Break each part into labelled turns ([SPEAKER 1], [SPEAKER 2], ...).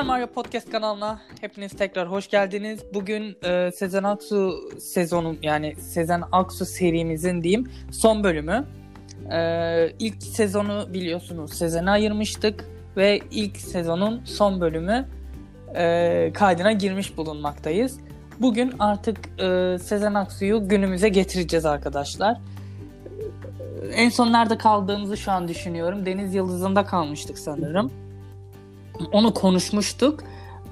[SPEAKER 1] Mario Podcast kanalına hepiniz tekrar hoş geldiniz. Bugün e, Sezen Aksu sezonu yani Sezen Aksu serimizin diyeyim son bölümü. E, ilk sezonu biliyorsunuz Sezen'e ayırmıştık ve ilk sezonun son bölümü e, kaydına girmiş bulunmaktayız. Bugün artık e, Sezen Aksu'yu günümüze getireceğiz arkadaşlar. En son nerede kaldığımızı şu an düşünüyorum. Deniz Yıldızı'nda kalmıştık sanırım. Onu konuşmuştuk.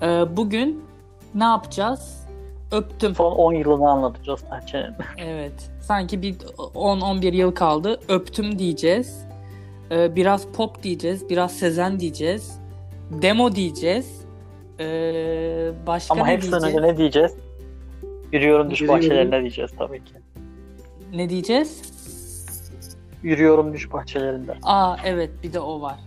[SPEAKER 1] Ee, bugün ne yapacağız? Öptüm.
[SPEAKER 2] Son 10 yılını anlatacağız bence.
[SPEAKER 1] Evet. Sanki bir 10-11 yıl kaldı. Öptüm diyeceğiz. Ee, biraz pop diyeceğiz. Biraz Sezen diyeceğiz. Demo diyeceğiz. Ee, başka
[SPEAKER 2] Ama
[SPEAKER 1] ne
[SPEAKER 2] hepsinden
[SPEAKER 1] diyeceğiz?
[SPEAKER 2] önce ne diyeceğiz? Yürüyorum düş
[SPEAKER 3] Yürüyorum.
[SPEAKER 2] bahçelerine diyeceğiz tabii ki.
[SPEAKER 1] Ne diyeceğiz?
[SPEAKER 2] Yürüyorum düş bahçelerinde.
[SPEAKER 1] Aa evet bir de o var.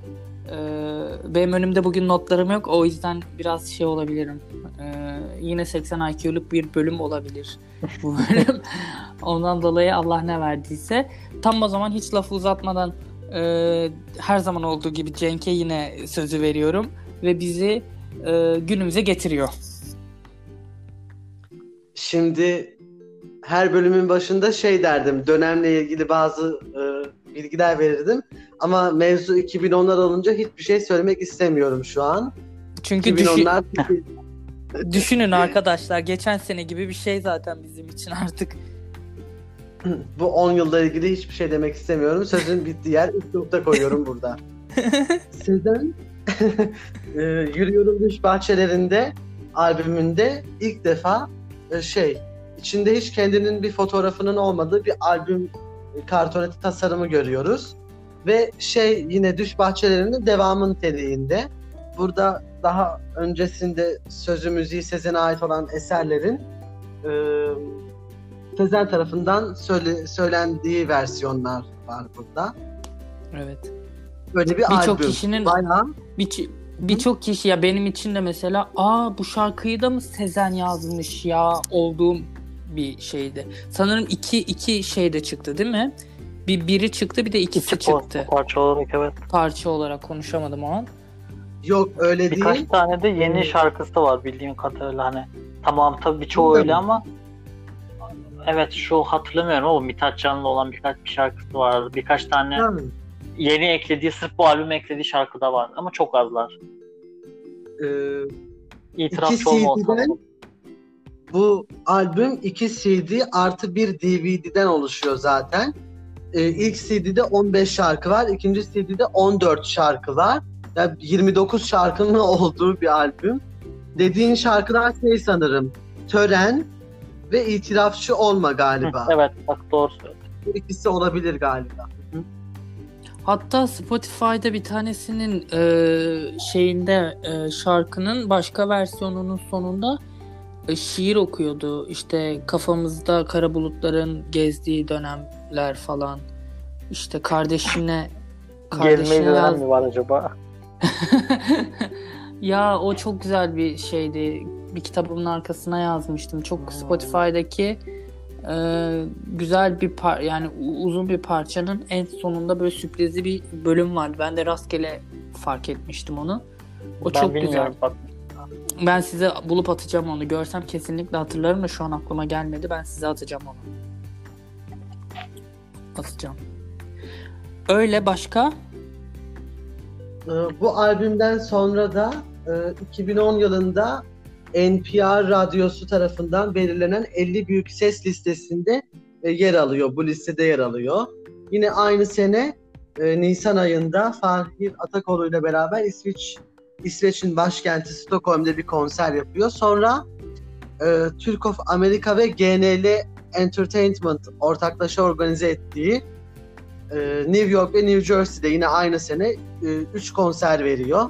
[SPEAKER 1] Ee, benim önümde bugün notlarım yok. O yüzden biraz şey olabilirim. Ee, yine 80 IQ'luk bir bölüm olabilir bu bölüm. Ondan dolayı Allah ne verdiyse. Tam o zaman hiç lafı uzatmadan e, her zaman olduğu gibi Cenk'e yine sözü veriyorum. Ve bizi e, günümüze getiriyor.
[SPEAKER 3] Şimdi her bölümün başında şey derdim. Dönemle ilgili bazı e, bilgiler verirdim. Ama mevzu 2010'lar olunca hiçbir şey söylemek istemiyorum şu an.
[SPEAKER 1] Çünkü düşün,
[SPEAKER 3] 2010'lar
[SPEAKER 1] düşünün arkadaşlar geçen sene gibi bir şey zaten bizim için artık.
[SPEAKER 3] bu 10 yılla ilgili hiçbir şey demek istemiyorum. Sözün bittiği yer ilk nokta koyuyorum burada. Sezen e, Yürüyorum Düş Bahçelerinde albümünde ilk defa e, şey içinde hiç kendinin bir fotoğrafının olmadığı bir albüm e, kartoneti tasarımı görüyoruz. Ve şey yine Düş Bahçelerinin devamın niteliğinde. Burada daha öncesinde sözü müziği Sezen'e ait olan eserlerin e, Sezen tarafından söyle, söylendiği versiyonlar var burada.
[SPEAKER 1] Evet.
[SPEAKER 3] Böyle bir
[SPEAKER 1] Birçok kişinin
[SPEAKER 3] Bayağı
[SPEAKER 1] Bir- Birçok kişi ya benim için de mesela aa bu şarkıyı da mı Sezen yazmış ya olduğum bir şeydi. Sanırım iki, iki şey de çıktı değil mi? Bir biri çıktı bir de ikisi
[SPEAKER 2] İki
[SPEAKER 1] çıktı.
[SPEAKER 2] par- parça olarak evet.
[SPEAKER 1] Parça olarak konuşamadım o an.
[SPEAKER 3] yok öyle
[SPEAKER 2] Birkaç
[SPEAKER 3] değil.
[SPEAKER 2] tane de yeni
[SPEAKER 3] Hmm.
[SPEAKER 2] şarkısı var bildiğim kadarıyla hani. Tamam tabii birçoğu öyle
[SPEAKER 3] mi?
[SPEAKER 2] ama Evet şu hatırlamıyorum ama Mithat Can'la olan birkaç bir şarkısı vardı. Birkaç tane
[SPEAKER 3] Ha,
[SPEAKER 2] yeni eklediği, sırf bu albüme eklediği şarkı da var. Ama çok azlar.
[SPEAKER 3] e,
[SPEAKER 2] İtirafçı olma olsam.
[SPEAKER 3] CD'den bu albüm 2 CD artı bir DVD'den oluşuyor zaten. Ee, ilk CD'de 15 şarkı var. ikinci CD'de 14 şarkı var. Yani 29 şarkının olduğu bir albüm. Dediğin şarkılar şey sanırım. Tören ve itirafçı olma galiba.
[SPEAKER 2] Evet bak doğru söyledin.
[SPEAKER 3] Bu ikisi olabilir galiba.
[SPEAKER 1] Hatta Spotify'da bir tanesinin e, şeyinde e, şarkının başka versiyonunun sonunda e, şiir okuyordu. İşte kafamızda kara bulutların gezdiği dönemler falan. İşte kardeşine
[SPEAKER 2] Gezmeyi
[SPEAKER 1] kardeşine
[SPEAKER 2] veren
[SPEAKER 1] yaz,
[SPEAKER 2] mi var acaba?
[SPEAKER 1] ya o çok güzel bir şeydi. Bir kitabımın arkasına yazmıştım. Çok
[SPEAKER 3] Hmm.
[SPEAKER 1] Spotify'daki e, güzel bir par yani uzun bir parçanın en sonunda böyle sürprizli bir bölüm vardı. Ben de rastgele fark etmiştim onu. O
[SPEAKER 2] ben
[SPEAKER 1] çok güzel.
[SPEAKER 2] bak.
[SPEAKER 1] Ben size bulup atacağım onu. Görsem kesinlikle hatırlarım da şu an aklıma gelmedi. Ben size atacağım onu. Atacağım. Öyle başka?
[SPEAKER 3] Ee, Bu albümden sonra da e, 2010 yılında NPR radyosu tarafından belirlenen 50 büyük ses listesinde e, yer alıyor. Bu listede yer alıyor. Yine aynı sene e, Nisan ayında Fahir Atakoğlu ile beraber İsveç İsveç'in başkenti Stockholm'da bir konser yapıyor. Sonra e, Türk of America ve GNL Entertainment ortaklaşa organize ettiği e, New York ve New Jersey'de yine aynı sene 3 konser veriyor.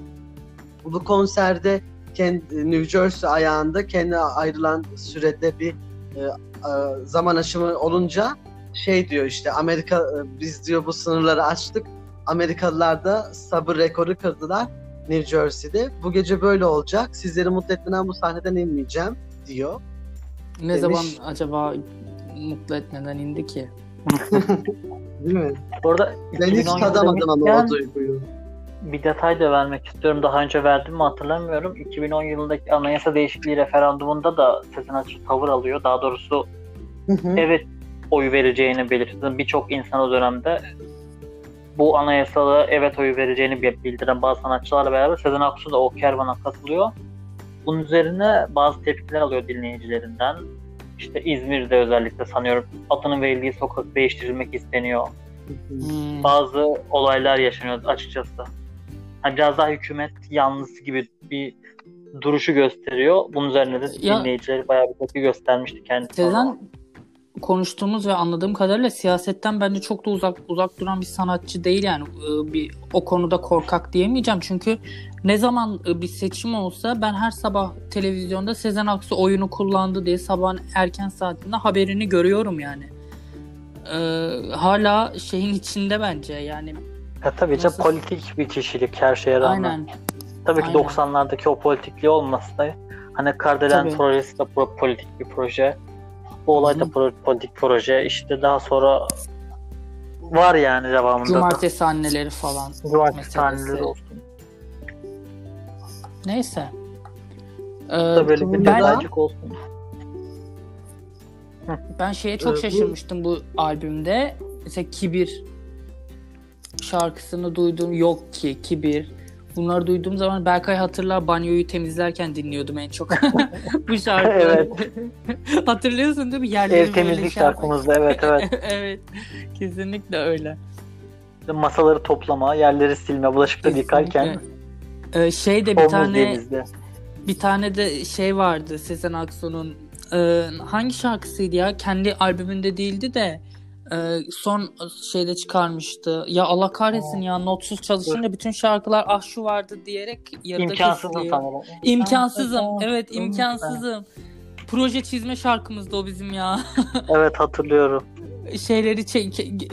[SPEAKER 3] Bu konserde kendi, New Jersey ayağında kendine ayrılan sürede bir e, e, zaman aşımı olunca şey diyor işte Amerika e, biz diyor bu sınırları açtık. Amerikalılar da sabır rekoru kırdılar New Jersey'de. Bu gece böyle olacak. Sizleri mutlu etmeden bu sahneden inmeyeceğim diyor.
[SPEAKER 1] Ne
[SPEAKER 3] Demiş.
[SPEAKER 1] zaman acaba mutlu etmeden indi ki?
[SPEAKER 3] Değil mi?
[SPEAKER 2] Bu arada
[SPEAKER 3] Ben hiç
[SPEAKER 2] 2010
[SPEAKER 3] tadamadım ama o duyguyu.
[SPEAKER 2] bir detay da vermek istiyorum. Daha önce verdim mi hatırlamıyorum. 2010 yılındaki anayasa değişikliği referandumunda da Sezen Aksu tavır alıyor. Daha doğrusu evet oy vereceğini belirtti. Birçok insan o dönemde bu anayasada evet oyu vereceğini bildiren bazı sanatçılarla beraber Sezen Aksu da o kervana katılıyor. Bunun üzerine bazı tepkiler alıyor dinleyicilerinden. İşte İzmir'de özellikle sanıyorum adının verildiği sokak değiştirilmek isteniyor.
[SPEAKER 1] Hmm.
[SPEAKER 2] Bazı olaylar yaşanıyor açıkçası. Hani biraz daha hükümet yanlısı gibi bir duruşu gösteriyor. Bunun üzerine de
[SPEAKER 1] Ya-
[SPEAKER 2] dinleyicileri bayağı bir tepki göstermişti kendisi.
[SPEAKER 1] Sezen konuştuğumuz ve anladığım kadarıyla siyasetten bence çok da uzak uzak duran bir sanatçı değil yani Ee, bir o konuda korkak diyemeyeceğim çünkü ne zaman e, bir seçim olsa ben her sabah televizyonda Sezen Aksu oyunu kullandı diye sabahın erken saatinde haberini görüyorum yani. Ee, hala şeyin içinde bence yani
[SPEAKER 2] Ya tabii
[SPEAKER 1] Nasıl-
[SPEAKER 2] politik bir kişilik her şeye rağmen.
[SPEAKER 1] aynen
[SPEAKER 2] Tabii ki
[SPEAKER 1] Aynen.
[SPEAKER 2] 90'lardaki o politikliği olmasa da hani Kardelen de pro- politik bir proje. Bu olay da pro- politik proje. İşte daha sonra var yani devamında da.
[SPEAKER 1] cumartesi anneleri falan
[SPEAKER 2] Cumartesi
[SPEAKER 1] meselesi.
[SPEAKER 2] taneleri olsun.
[SPEAKER 1] neyse. Ee,
[SPEAKER 2] Da böyle bir
[SPEAKER 3] Ben-
[SPEAKER 2] olsun.
[SPEAKER 1] Ben şeye çok
[SPEAKER 3] Ee,
[SPEAKER 1] şaşırmıştım bu albümde. Mesela Kibir şarkısını duydum. Yok ki Kibir. Bunları duyduğum zaman Berkay hatırlar banyoyu temizlerken dinliyordum en çok. bu şarkı.
[SPEAKER 2] Evet.
[SPEAKER 1] Hatırlıyorsun değil mi? Yerleri
[SPEAKER 2] Ev temizlik
[SPEAKER 1] şey yapmak.
[SPEAKER 2] şarkımızda evet evet.
[SPEAKER 1] evet. Kesinlikle öyle.
[SPEAKER 2] Masaları toplama, yerleri silme, bulaşıkları yıkarken.
[SPEAKER 1] Ee, şey de bir
[SPEAKER 2] omuz
[SPEAKER 1] tane
[SPEAKER 2] denizde.
[SPEAKER 1] bir tane de şey vardı Sezen Aksu'nun e, hangi şarkısıydı ya? Kendi albümünde değildi de e, son şeyde çıkarmıştı. Ya Allah kahretsin ya notsuz çalışınca bütün şarkılar ah şu vardı diyerek yarıda kesiliyor.
[SPEAKER 2] sanırım.
[SPEAKER 1] İmkansızım. Evet imkansızım. Proje çizme şarkımızdı o bizim ya.
[SPEAKER 2] Evet hatırlıyorum.
[SPEAKER 1] Şeyleri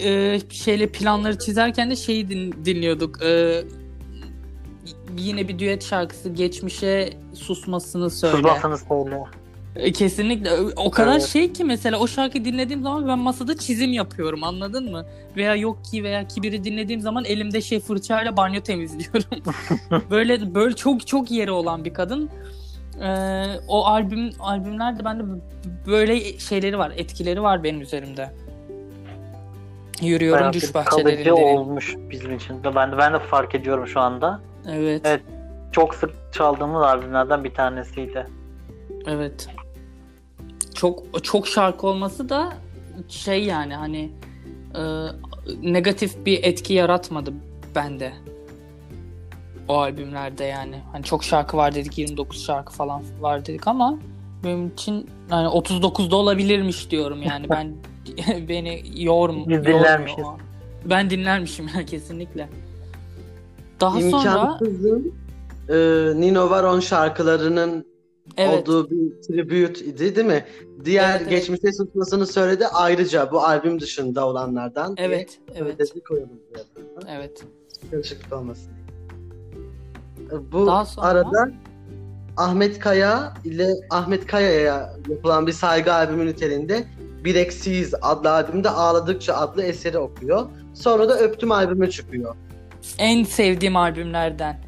[SPEAKER 1] e, şeyle planları çizerken de şeyi din- dinliyorduk. E, yine bir düet şarkısı geçmişe susmasını söyle.
[SPEAKER 2] Susmasını söyle.
[SPEAKER 1] E, Kesinlikle o kadar
[SPEAKER 2] Evet.
[SPEAKER 1] şey ki mesela o şarkıyı dinlediğim zaman ben masada çizim yapıyorum anladın mı? Veya yok ki veya kibiri dinlediğim zaman elimde şey fırçayla banyo temizliyorum. böyle böyle çok çok yeri olan bir kadın. Ee, o albüm albümlerde bende böyle şeyleri var, etkileri var benim üzerimde. Yürüyorum
[SPEAKER 2] Bayağı
[SPEAKER 1] düş
[SPEAKER 2] kalıcı
[SPEAKER 1] bahçelerinde.
[SPEAKER 2] olmuş bizim için. Ben de, ben de fark ediyorum şu anda.
[SPEAKER 1] Evet.
[SPEAKER 2] Evet. Çok sık çaldığımız albümlerden bir tanesiydi.
[SPEAKER 1] Evet. Çok çok şarkı olması da şey yani hani e, negatif bir etki yaratmadı bende. O albümlerde yani. Hani çok şarkı var dedik 29 şarkı falan var dedik ama benim için yani 39'da olabilirmiş diyorum yani ben beni yorum
[SPEAKER 2] Biz
[SPEAKER 1] yormuyor
[SPEAKER 2] dinlermişiz.
[SPEAKER 1] Ben dinlermişim ya kesinlikle. Daha sonra
[SPEAKER 3] İmkansızın e, Nino Varon şarkılarının
[SPEAKER 1] evet
[SPEAKER 3] olduğu bir tribute idi değil mi? Diğer
[SPEAKER 1] Evet, evet.
[SPEAKER 3] geçmişe susmasını söyledi ayrıca bu albüm dışında olanlardan. diye
[SPEAKER 1] evet evet
[SPEAKER 3] Ötesi koyalım buraya.
[SPEAKER 1] evet.
[SPEAKER 3] Karışıklık olmasın. Bu
[SPEAKER 1] Daha sonra-
[SPEAKER 3] arada Ahmet Kaya ile Ahmet Kaya'ya yapılan bir saygı albümü niteliğinde Bir Eksiyiz adlı albümde Ağladıkça adlı eseri okuyor. Sonra da Öptüm albümü çıkıyor.
[SPEAKER 1] En sevdiğim albümlerden.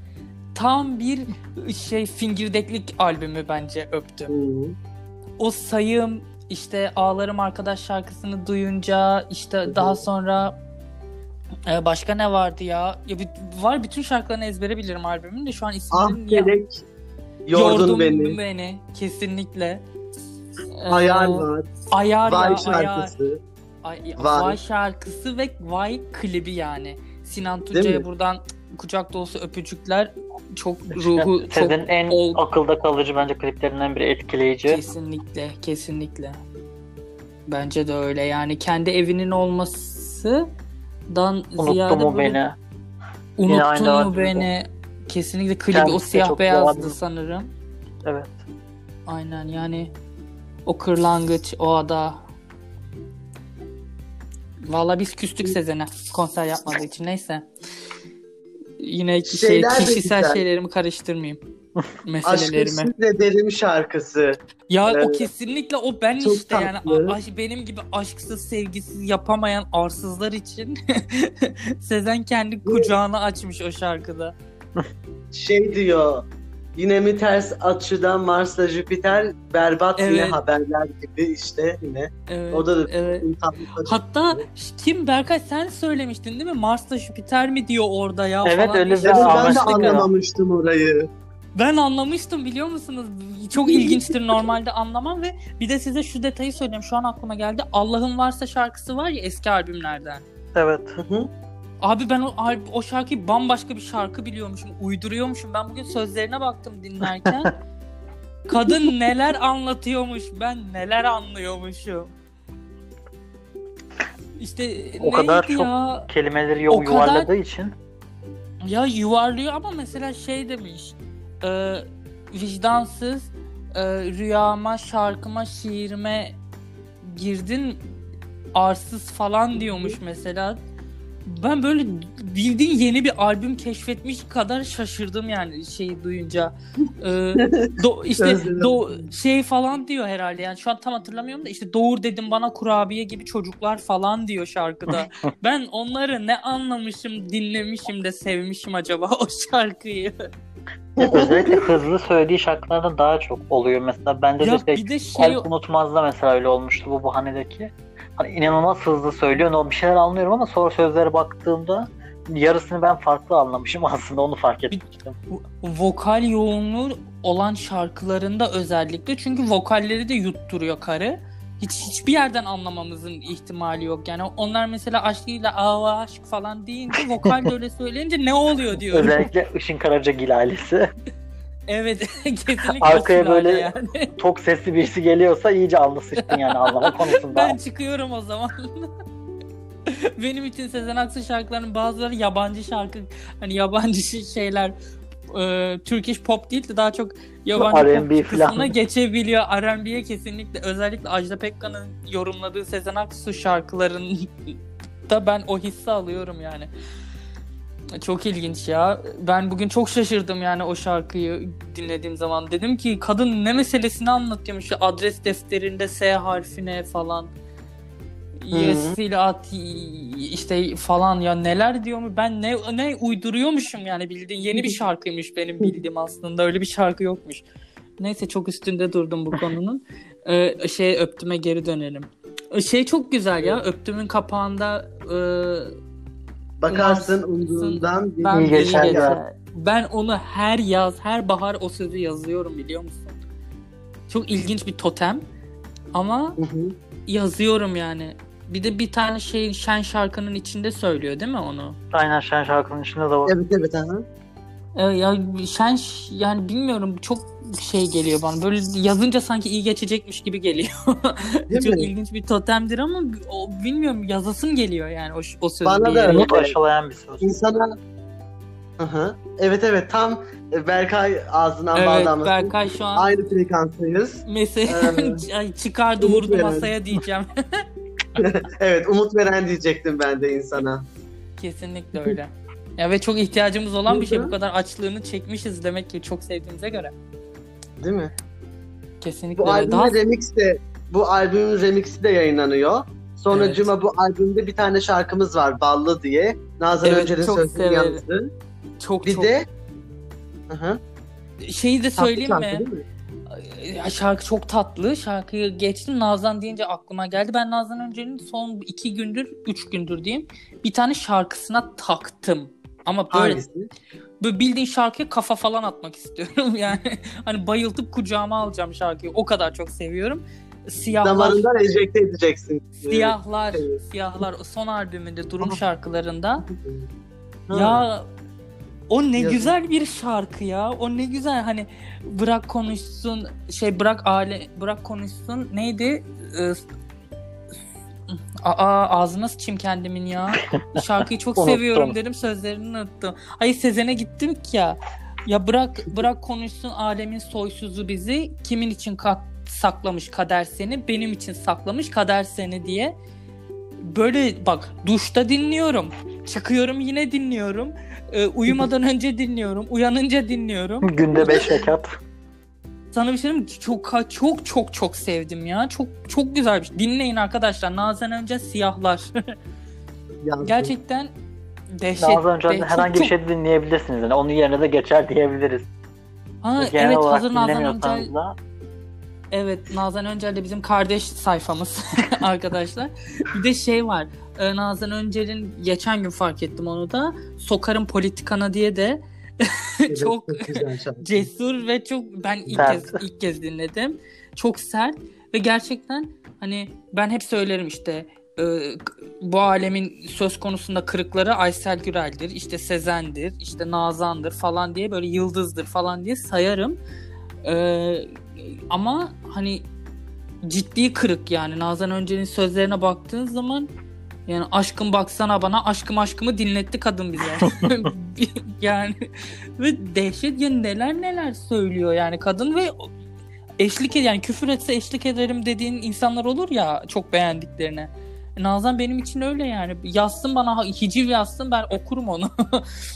[SPEAKER 1] Tam bir şey fingirdeklik albümü bence öptüm. O sayım işte Ağlarım Arkadaş şarkısını duyunca işte daha sonra e, başka ne vardı ya? ya var bütün şarkılarını ezbere bilirim albümün de şu an
[SPEAKER 3] Ah
[SPEAKER 1] ismini ya-
[SPEAKER 3] gerek yordun beni.
[SPEAKER 1] beni. Kesinlikle. Ee,
[SPEAKER 3] Ayar var.
[SPEAKER 1] Ayar
[SPEAKER 3] Vay
[SPEAKER 1] ya, ayar.
[SPEAKER 3] şarkısı.
[SPEAKER 1] Ay,
[SPEAKER 3] Vay.
[SPEAKER 1] Vay. şarkısı ve Vay klibi yani. Sinan Tuncay'a buradan kucak dolusu öpücükler. Çok ruhu çok
[SPEAKER 2] Sezen'in en
[SPEAKER 1] ol-
[SPEAKER 2] akılda kalıcı bence kliplerinden biri etkileyici.
[SPEAKER 1] kesinlikle kesinlikle. Bence de öyle yani kendi evinin olmasından
[SPEAKER 2] Unuttu
[SPEAKER 1] ziyade
[SPEAKER 2] mu
[SPEAKER 1] böyle
[SPEAKER 2] beni?
[SPEAKER 1] Unuttun mu beni? Kesinlikle klibi
[SPEAKER 2] Kendisi
[SPEAKER 1] o siyah
[SPEAKER 2] çok
[SPEAKER 1] beyazdı
[SPEAKER 2] güzel.
[SPEAKER 1] sanırım.
[SPEAKER 2] Evet.
[SPEAKER 1] Aynen yani o kırlangıç, o ada. Valla biz küstük Sezen'e konser yapmadığı için neyse. Yine şey,
[SPEAKER 3] Şeyler de
[SPEAKER 1] kişisel
[SPEAKER 3] güzel.
[SPEAKER 1] şeylerimi karıştırmayayım. meselelerime.
[SPEAKER 3] Aşkı ederim şarkısı.
[SPEAKER 1] Ya o
[SPEAKER 3] Evet.
[SPEAKER 1] kesinlikle o ben
[SPEAKER 3] Çok
[SPEAKER 1] işte yani
[SPEAKER 3] tatlı.
[SPEAKER 1] a- aş- benim gibi aşksız sevgisiz yapamayan arsızlar için Sezen kendi kucağını açmış o şarkıda.
[SPEAKER 3] Şey diyor. Yine mi ters açıdan Mars'la Jüpiter berbat yine
[SPEAKER 1] Evet.
[SPEAKER 3] haberler gibi işte yine.
[SPEAKER 1] Evet.
[SPEAKER 3] O da
[SPEAKER 1] evet. Hatta kim Berkay sen söylemiştin değil mi? Mars'ta Jüpiter mi diyor orada ya
[SPEAKER 2] Evet,
[SPEAKER 1] falan.
[SPEAKER 2] öyle
[SPEAKER 3] Evet, ben de
[SPEAKER 2] anlaştık ya.
[SPEAKER 3] anlamamıştım orayı.
[SPEAKER 1] Ben anlamıştım biliyor musunuz? Çok ilginçtir normalde anlamam ve bir de size şu detayı söyleyeyim. Şu an aklıma geldi. Allah'ın varsa şarkısı var ya eski albümlerden.
[SPEAKER 2] Evet.
[SPEAKER 3] Hı hı.
[SPEAKER 1] Abi ben o, o şarkıyı bambaşka bir şarkı biliyormuşum. Uyduruyormuşum. Ben bugün sözlerine baktım dinlerken. Kadın neler anlatıyormuş. Ben neler anlıyormuşum. İşte
[SPEAKER 2] O kadar
[SPEAKER 1] neydi
[SPEAKER 2] çok-
[SPEAKER 1] ya?
[SPEAKER 2] Kelimeleri
[SPEAKER 1] O
[SPEAKER 2] yok
[SPEAKER 1] kadar-
[SPEAKER 2] yuvarladığı için.
[SPEAKER 1] Ya yuvarlıyor ama mesela şey demiş. E, vicdansız e, rüyama, şarkıma, şiirime girdin arsız falan diyormuş mesela. Ben böyle bildiğin yeni bir albüm keşfetmiş kadar şaşırdım yani şeyi duyunca. Ee, do, işte do, şey falan diyor herhalde yani şu an tam hatırlamıyorum da işte doğur dedim bana kurabiye gibi çocuklar falan diyor şarkıda. ben onları ne anlamışım, dinlemişim de sevmişim acaba o şarkıyı.
[SPEAKER 2] Özellikle hızlı söylediği şarkılarda daha çok oluyor. Mesela bende
[SPEAKER 1] ya
[SPEAKER 2] de şey,
[SPEAKER 1] bir de şey
[SPEAKER 2] Kalp Unutmaz'da mesela öyle olmuştu bu bahanedeki. Hani inanılmaz hızlı söylüyor. O bir şeyler anlıyorum ama sonra sözlere baktığımda yarısını ben farklı anlamışım aslında onu fark etmiştim.
[SPEAKER 1] vokal yoğunluğu olan şarkılarında özellikle çünkü vokalleri de yutturuyor karı. Hiç hiçbir yerden anlamamızın ihtimali yok. Yani onlar mesela aşkıyla aa aşk falan deyince vokal de öyle söyleyince ne oluyor diyorum.
[SPEAKER 2] Özellikle Işın Karacagil ailesi.
[SPEAKER 1] Evet kesinlikle
[SPEAKER 2] Arkaya böyle-
[SPEAKER 1] yani.
[SPEAKER 2] Çok sesli birisi geliyorsa iyice anlı sıçtın yani anlama konusunda.
[SPEAKER 1] Ben çıkıyorum o zaman. Benim için Sezen Aksu şarkılarının bazıları yabancı şarkı hani yabancı şey- şeyler e, Turkish pop değil de daha çok yabancı
[SPEAKER 2] R&B
[SPEAKER 1] pop kısmına
[SPEAKER 2] falan.
[SPEAKER 1] geçebiliyor. R&B'ye kesinlikle özellikle Ajda Pekkan'ın yorumladığı Sezen Aksu şarkılarında ben o hissi alıyorum yani. Çok ilginç ya. Ben bugün çok şaşırdım yani o şarkıyı dinlediğim zaman. Dedim ki kadın ne meselesini anlatıyormuş. Adres defterinde S harfine falan. Yesiyle at işte falan ya neler diyor mu ben ne ne uyduruyormuşum yani bildiğin yeni bir şarkıymış benim bildiğim aslında öyle bir şarkı yokmuş. Neyse çok üstünde durdum bu konunun. Ee, şey öptüme geri dönelim. Şey çok güzel ya öptümün kapağında e,
[SPEAKER 3] Bakarsın umduğundan bir
[SPEAKER 1] ben
[SPEAKER 2] İyi geçer
[SPEAKER 1] geçer.
[SPEAKER 2] ya.
[SPEAKER 1] Ben onu her yaz, her bahar o sözü yazıyorum biliyor musun? Çok ilginç bir totem ama
[SPEAKER 3] Hı hı.
[SPEAKER 1] yazıyorum yani. Bir de bir tane şey Şen şarkının içinde söylüyor değil mi onu?
[SPEAKER 2] Aynen Şen şarkının içinde de var.
[SPEAKER 3] Evet evet aha.
[SPEAKER 1] Ee, ya Şen yani bilmiyorum çok şey geliyor bana. Böyle yazınca sanki iyi geçecekmiş gibi geliyor. Çok
[SPEAKER 3] mi?
[SPEAKER 1] ilginç bir totemdir ama o, bilmiyorum yazasım geliyor yani o, o sözü.
[SPEAKER 3] Bana da öyle.
[SPEAKER 2] Umut aşılayan bir söz.
[SPEAKER 3] İnsana Hı hı. Evet evet tam e, Berkay ağzından
[SPEAKER 1] Evet
[SPEAKER 3] bal damlasın.
[SPEAKER 1] Berkay şu an
[SPEAKER 3] Aynı frekanstayız.
[SPEAKER 1] mesela
[SPEAKER 3] Ee,
[SPEAKER 1] Ay, çıkardı vurdu
[SPEAKER 3] veren.
[SPEAKER 1] masaya diyeceğim.
[SPEAKER 3] evet umut veren diyecektim ben de insana.
[SPEAKER 1] Kesinlikle öyle. Ya ve çok ihtiyacımız olan bir şey. Bu kadar açlığını çekmişiz demek ki çok sevdiğimize göre.
[SPEAKER 3] Değil mi?
[SPEAKER 1] Kesinlikle
[SPEAKER 3] Bu albümün
[SPEAKER 1] Daha
[SPEAKER 3] remix de bu albümün remixi de yayınlanıyor. Sonra
[SPEAKER 1] Evet.
[SPEAKER 3] Cuma bu albümde bir tane şarkımız var Ballı diye. Nazan
[SPEAKER 1] Evet,
[SPEAKER 3] Öncel'in
[SPEAKER 1] çok
[SPEAKER 3] sözünü yazdı.
[SPEAKER 1] çok
[SPEAKER 3] Bir
[SPEAKER 1] çok
[SPEAKER 3] de Hı
[SPEAKER 1] şeyi de
[SPEAKER 3] Tatlı
[SPEAKER 1] söyleyeyim
[SPEAKER 3] şarkı
[SPEAKER 1] mi?
[SPEAKER 3] mi?
[SPEAKER 1] Ya şarkı çok tatlı. Şarkıyı geçtim. Nazan deyince aklıma geldi. Ben Nazan Öncel'in son iki gündür, üç gündür diyeyim. Bir tane şarkısına taktım. Ama böyle,
[SPEAKER 3] Hangisi?
[SPEAKER 1] Böyle bildiğin şarkıya kafa falan atmak istiyorum. Yani hani bayıltıp kucağıma alacağım şarkıyı. O kadar çok seviyorum. Siyahlar,
[SPEAKER 3] Damarından enjekte edeceksin.
[SPEAKER 1] siyahlar,
[SPEAKER 3] Evet.
[SPEAKER 1] siyahlar. Son albümünde Durum şarkılarında.
[SPEAKER 3] Ha.
[SPEAKER 1] Ya o ne
[SPEAKER 3] Yazın.
[SPEAKER 1] güzel bir şarkı ya. O ne güzel hani bırak konuşsun şey bırak aile bırak konuşsun neydi? Ee, Aa ağzına sıçayım kendimin ya. Şarkıyı çok seviyorum dedim sözlerini unuttum. Ay Sezen'e gittim ki ya. Ya bırak bırak konuşsun alemin soysuzu bizi. Kimin için kat, saklamış kader seni? Benim için saklamış kader seni diye. Böyle bak duşta dinliyorum. Çıkıyorum yine dinliyorum. Ee, uyumadan önce dinliyorum. Uyanınca dinliyorum.
[SPEAKER 2] Günde 5 rekat.
[SPEAKER 1] Sana bir şey diyeyim mi? Çok çok çok çok sevdim ya. Çok çok güzel bir şey. Dinleyin arkadaşlar. Nazan Önce Siyahlar.
[SPEAKER 3] Yani
[SPEAKER 1] Gerçekten dehşet.
[SPEAKER 2] Nazan Hoca'nın
[SPEAKER 1] dehşet-
[SPEAKER 2] herhangi bir
[SPEAKER 1] çok-
[SPEAKER 2] şey dinleyebilirsiniz. Yani onun yerine de geçer diyebiliriz.
[SPEAKER 1] Ha,
[SPEAKER 2] Genel
[SPEAKER 1] evet hazır Nazan Öncel.
[SPEAKER 2] da
[SPEAKER 1] Evet Nazan Öncel de bizim kardeş sayfamız arkadaşlar. Bir de şey var. e, Nazan Öncel'in geçen gün fark ettim onu da. Sokarım Politikana diye de çok cesur ve çok ben ilk
[SPEAKER 2] Sert.
[SPEAKER 1] kez ilk kez dinledim. Çok sert ve gerçekten hani ben hep söylerim işte e, bu alemin söz konusunda kırıkları Aysel Gürel'dir, işte Sezen'dir, işte Nazan'dır falan diye böyle yıldızdır falan diye sayarım. E, ama hani ciddi kırık yani Nazan Öncel'in sözlerine baktığın zaman yani aşkım baksana bana aşkım aşkımı dinletti kadın bize. yani ve dehşet ya neler neler söylüyor yani kadın ve eşlik ed yani küfür etse eşlik ederim dediğin insanlar olur ya çok beğendiklerine. Nazan benim için öyle yani. Yazsın bana hiciv yazsın ben okurum onu.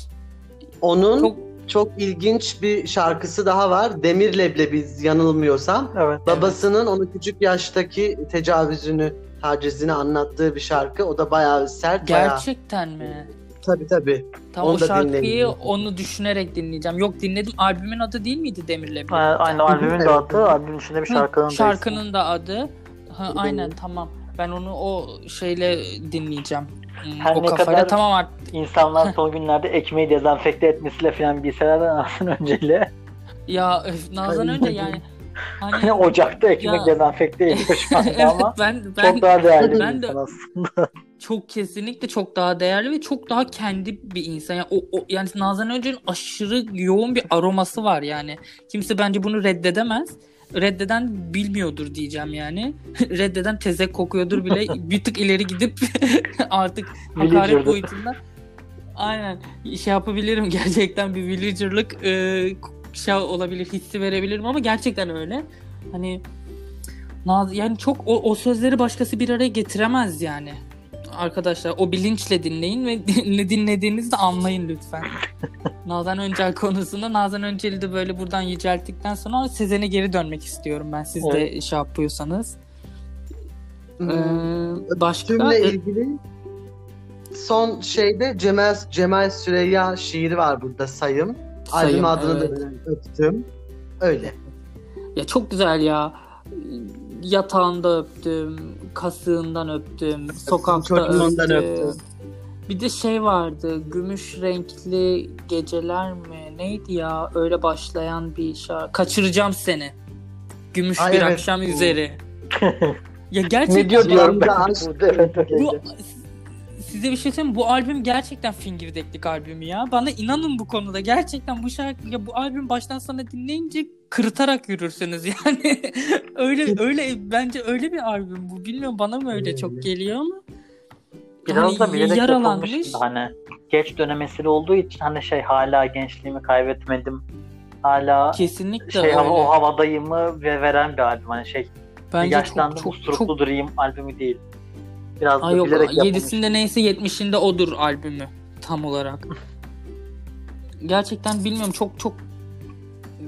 [SPEAKER 3] Onun
[SPEAKER 1] çok
[SPEAKER 3] çok ilginç bir şarkısı daha var. Demir Leblebi yanılmıyorsam.
[SPEAKER 2] evet.
[SPEAKER 3] Babasının onu küçük yaştaki tecavüzünü, tacizini anlattığı bir şarkı. O da bayağı sert, bayağı.
[SPEAKER 1] gerçekten mi?
[SPEAKER 3] Tabii tabii.
[SPEAKER 1] Tam
[SPEAKER 3] Onu
[SPEAKER 1] o
[SPEAKER 3] da
[SPEAKER 1] şarkıyı onu düşünerek dinleyeceğim. Yok dinledim. Albümün adı değil miydi Demir'le
[SPEAKER 2] Aynı albümün de adı, albümün içinde bir şarkının da ismi.
[SPEAKER 1] Şarkının da adı. Ha, aynen tamam. Ben onu o şeyle dinleyeceğim. Hmm,
[SPEAKER 2] Her
[SPEAKER 1] o
[SPEAKER 2] ne
[SPEAKER 1] kafayla
[SPEAKER 2] kadar-
[SPEAKER 1] tamam artık.
[SPEAKER 2] İnsanlar son günlerde ekmeği dezenfekte etmesiyle falan bilseler de Nazan Önce'yle
[SPEAKER 1] Ya öf, Nazan önce yani hani
[SPEAKER 2] ocakta ekmek
[SPEAKER 1] Ya.
[SPEAKER 2] dezenfekte ediyor şu anda
[SPEAKER 1] evet,
[SPEAKER 2] ama
[SPEAKER 1] ben ben
[SPEAKER 2] çok daha değerli bir
[SPEAKER 1] ben de-
[SPEAKER 2] insan aslında.
[SPEAKER 1] çok kesinlikle çok daha değerli ve çok daha kendi bir insan. Yani o, o yani Nazan Önce'nin aşırı yoğun bir aroması var yani. Kimse bence bunu reddedemez. Reddeden bilmiyordur diyeceğim yani. Reddeden tezek kokuyordur bile bir tık ileri gidip artık hakaret boyutunda aynen şey yapabilirim gerçekten bir villager'lık e, şey olabilir hissi verebilirim ama gerçekten öyle. Hani Naz yani çok o, o sözleri başkası bir araya getiremez yani. Arkadaşlar o bilinçle dinleyin ve ne dinlediğinizi de anlayın lütfen. Nazan Öncel konusunda Nazan Öncel'i de böyle buradan yücelttikten sonra Sezen'e geri dönmek istiyorum ben siz de şey yapıyorsanız. Ee,
[SPEAKER 3] Hmm.
[SPEAKER 1] başka
[SPEAKER 3] Tümle ilgili son şeyde Cemal Cemal Süreyya şiiri var burada sayım.
[SPEAKER 1] Sayım,
[SPEAKER 3] Albüm adını
[SPEAKER 1] evet.
[SPEAKER 3] da öptüm. Öyle.
[SPEAKER 1] Ya çok güzel ya. Yatağında öptüm, kasığından öptüm, sokakta öptüm.
[SPEAKER 3] öptüm.
[SPEAKER 1] Bir de şey vardı, gümüş renkli geceler mi? Neydi ya? Öyle başlayan bir şarkı. Kaçıracağım seni. Gümüş
[SPEAKER 3] Ay,
[SPEAKER 1] bir
[SPEAKER 3] evet.
[SPEAKER 1] akşam üzeri. ya gerçekten
[SPEAKER 2] ne diyor diyorum ben. bu,
[SPEAKER 1] size bir şey söyleyeyim? Bu albüm gerçekten fingirdeklik albümü ya. Bana inanın bu konuda. Gerçekten bu şarkı ya bu albüm baştan sona dinleyince kırıtarak yürürsünüz yani. öyle öyle bence öyle bir albüm bu. Bilmiyorum bana mı öyle çok geliyor ama.
[SPEAKER 2] Biraz da
[SPEAKER 1] Yani
[SPEAKER 2] bilerek
[SPEAKER 1] yaralanmış.
[SPEAKER 2] yapılmış hani geç dönemesili olduğu için hani şey hala gençliğimi kaybetmedim. Hala
[SPEAKER 1] Kesinlikle
[SPEAKER 2] şey
[SPEAKER 1] öyle.
[SPEAKER 2] o havadayımı ve veren bir albüm. Hani şey
[SPEAKER 1] Bence
[SPEAKER 2] yaşlandım
[SPEAKER 1] çok çok
[SPEAKER 2] usturuplu
[SPEAKER 1] çok
[SPEAKER 2] durayım albümü değil. Biraz da
[SPEAKER 1] Ay yok
[SPEAKER 2] bilerek yapılmış.
[SPEAKER 1] 7'sinde neyse 70'inde odur albümü tam olarak. Gerçekten bilmiyorum çok çok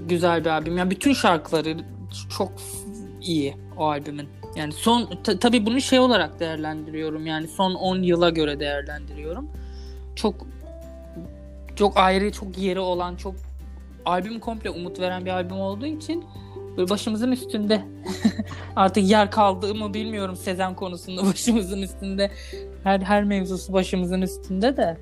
[SPEAKER 1] güzel bir albüm. Yani bütün şarkıları çok iyi o albümün. Yani son ta- tabii bunu şey olarak değerlendiriyorum. Yani son 10 yıla göre değerlendiriyorum. Çok çok ayrı, çok yeri olan, çok albüm komple umut veren bir albüm olduğu için böyle başımızın üstünde. Artık yer kaldı mı bilmiyorum Sezen konusunda başımızın üstünde. Her her mevzusu başımızın üstünde de.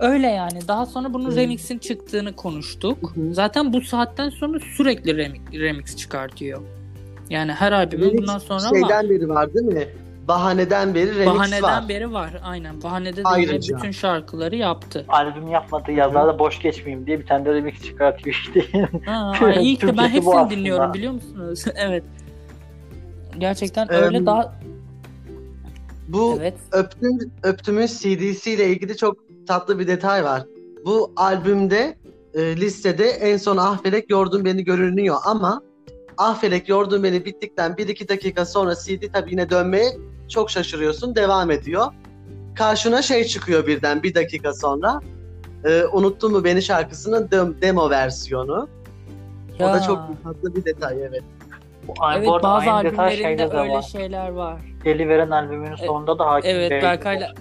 [SPEAKER 1] Öyle yani. Daha sonra bunun
[SPEAKER 3] Hmm.
[SPEAKER 1] remix'in çıktığını konuştuk.
[SPEAKER 3] Hı.
[SPEAKER 1] Zaten bu saatten sonra sürekli remix, remix çıkartıyor. Yani her albümün
[SPEAKER 3] Remix
[SPEAKER 1] bundan sonra
[SPEAKER 3] şeyden
[SPEAKER 1] var.
[SPEAKER 3] beri var değil mi? Bahaneden beri remix
[SPEAKER 1] Bahaneden
[SPEAKER 3] var.
[SPEAKER 1] beri var. Aynen. Bahanede de
[SPEAKER 3] Ayrıca.
[SPEAKER 1] bütün şarkıları yaptı.
[SPEAKER 2] Albüm yapmadığı yazlarda boş geçmeyeyim diye bir tane de remix çıkartıyor işte.
[SPEAKER 1] Ha, ay, iyi ki ben hepsini dinliyorum biliyor musunuz? evet. Gerçekten öyle daha
[SPEAKER 3] Bu
[SPEAKER 1] evet.
[SPEAKER 3] Öptüm, Öptüm'ün CD'si ile ilgili çok tatlı bir detay var. Bu albümde e, listede en son Ah Felek Yordun Beni görünüyor ama Ah Felek Yordun Beni bittikten 1-2 dakika sonra CD tabii yine dönmeye çok şaşırıyorsun devam ediyor. Karşına şey çıkıyor birden bir dakika sonra. e, Unuttun mu Beni şarkısının dem- demo versiyonu. O
[SPEAKER 1] Ya.
[SPEAKER 3] da çok tatlı bir detay evet.
[SPEAKER 2] Bu,
[SPEAKER 1] Evet
[SPEAKER 2] bu arada
[SPEAKER 1] bazı
[SPEAKER 2] aynı detay şeyde de
[SPEAKER 1] öyle
[SPEAKER 2] var.
[SPEAKER 1] şeyler var.
[SPEAKER 2] Deli Veren albümünün sonunda da hakim
[SPEAKER 1] Evet Berkay'la